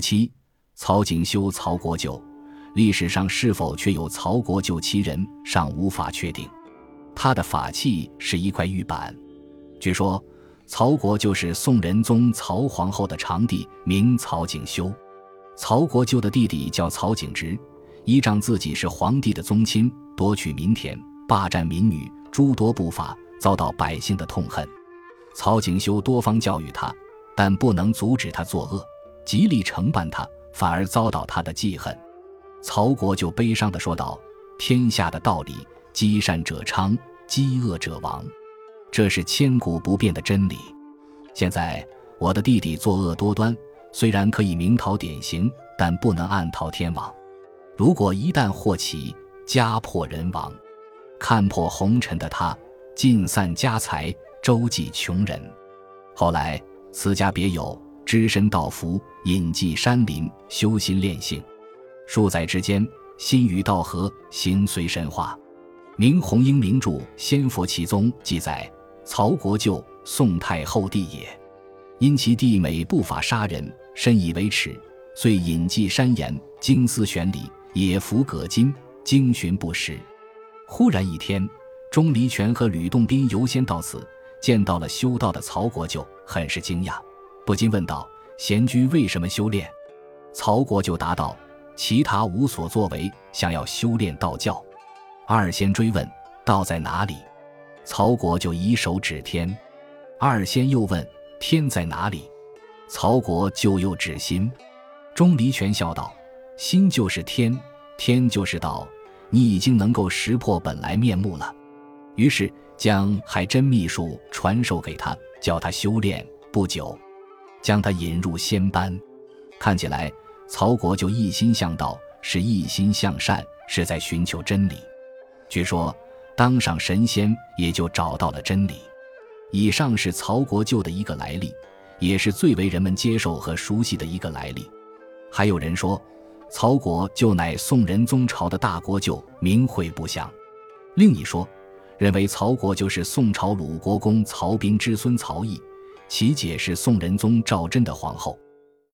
七，曹景修、曹国舅，历史上是否确有曹国舅其人尚无法确定。他的法器是一块玉板，据说曹国舅是宋仁宗曹皇后的长弟，名曹景修。曹国舅的弟弟叫曹景直，依仗自己是皇帝的宗亲，夺取民田，霸占民女，诸多不法，遭到百姓的痛恨。曹景修多方教育他，但不能阻止他作恶，极力惩办他，反而遭到他的记恨。曹国就悲伤地说道：“天下的道理。”积善者昌，积恶者亡，这是千古不变的真理。现在我的弟弟作恶多端，虽然可以明讨典刑，但不能暗讨天网。如果一旦祸起，家破人亡，看破红尘的他，尽散家财，周济穷人。后来此家别有，只身道服，隐迹山林，修心炼性。数载之间，心与道合，形随神化。明洪英名著《仙佛奇宗》记载，曹国舅宋太后弟也，因其弟美不法杀人，深以为耻，遂隐迹山岩，精思玄理，野服葛巾，经寻不实。忽然一天，钟离权和吕洞宾游仙到此，见到了修道的曹国舅，很是惊讶，不禁问道：“贤居为什么修炼？”曹国舅答道：“其他无所作为，想要修炼道教。”二仙追问道在哪里，曹国就以手指天。二仙又问天在哪里，曹国就又指心。钟离权笑道：“心就是天，天就是道，你已经能够识破本来面目了。”于是将海真秘术传授给他，教他修炼。不久，将他引入仙班。看起来，曹国就一心向道，是一心向善，是在寻求真理。据说，当上神仙也就找到了真理。以上是曹国舅的一个来历，也是最为人们接受和熟悉的一个来历。还有人说，曹国舅乃宋仁宗朝的大国舅，名讳不详。另一说，认为曹国就是宋朝鲁国公曹彬之孙曹义，其姐是宋仁宗赵祯的皇后。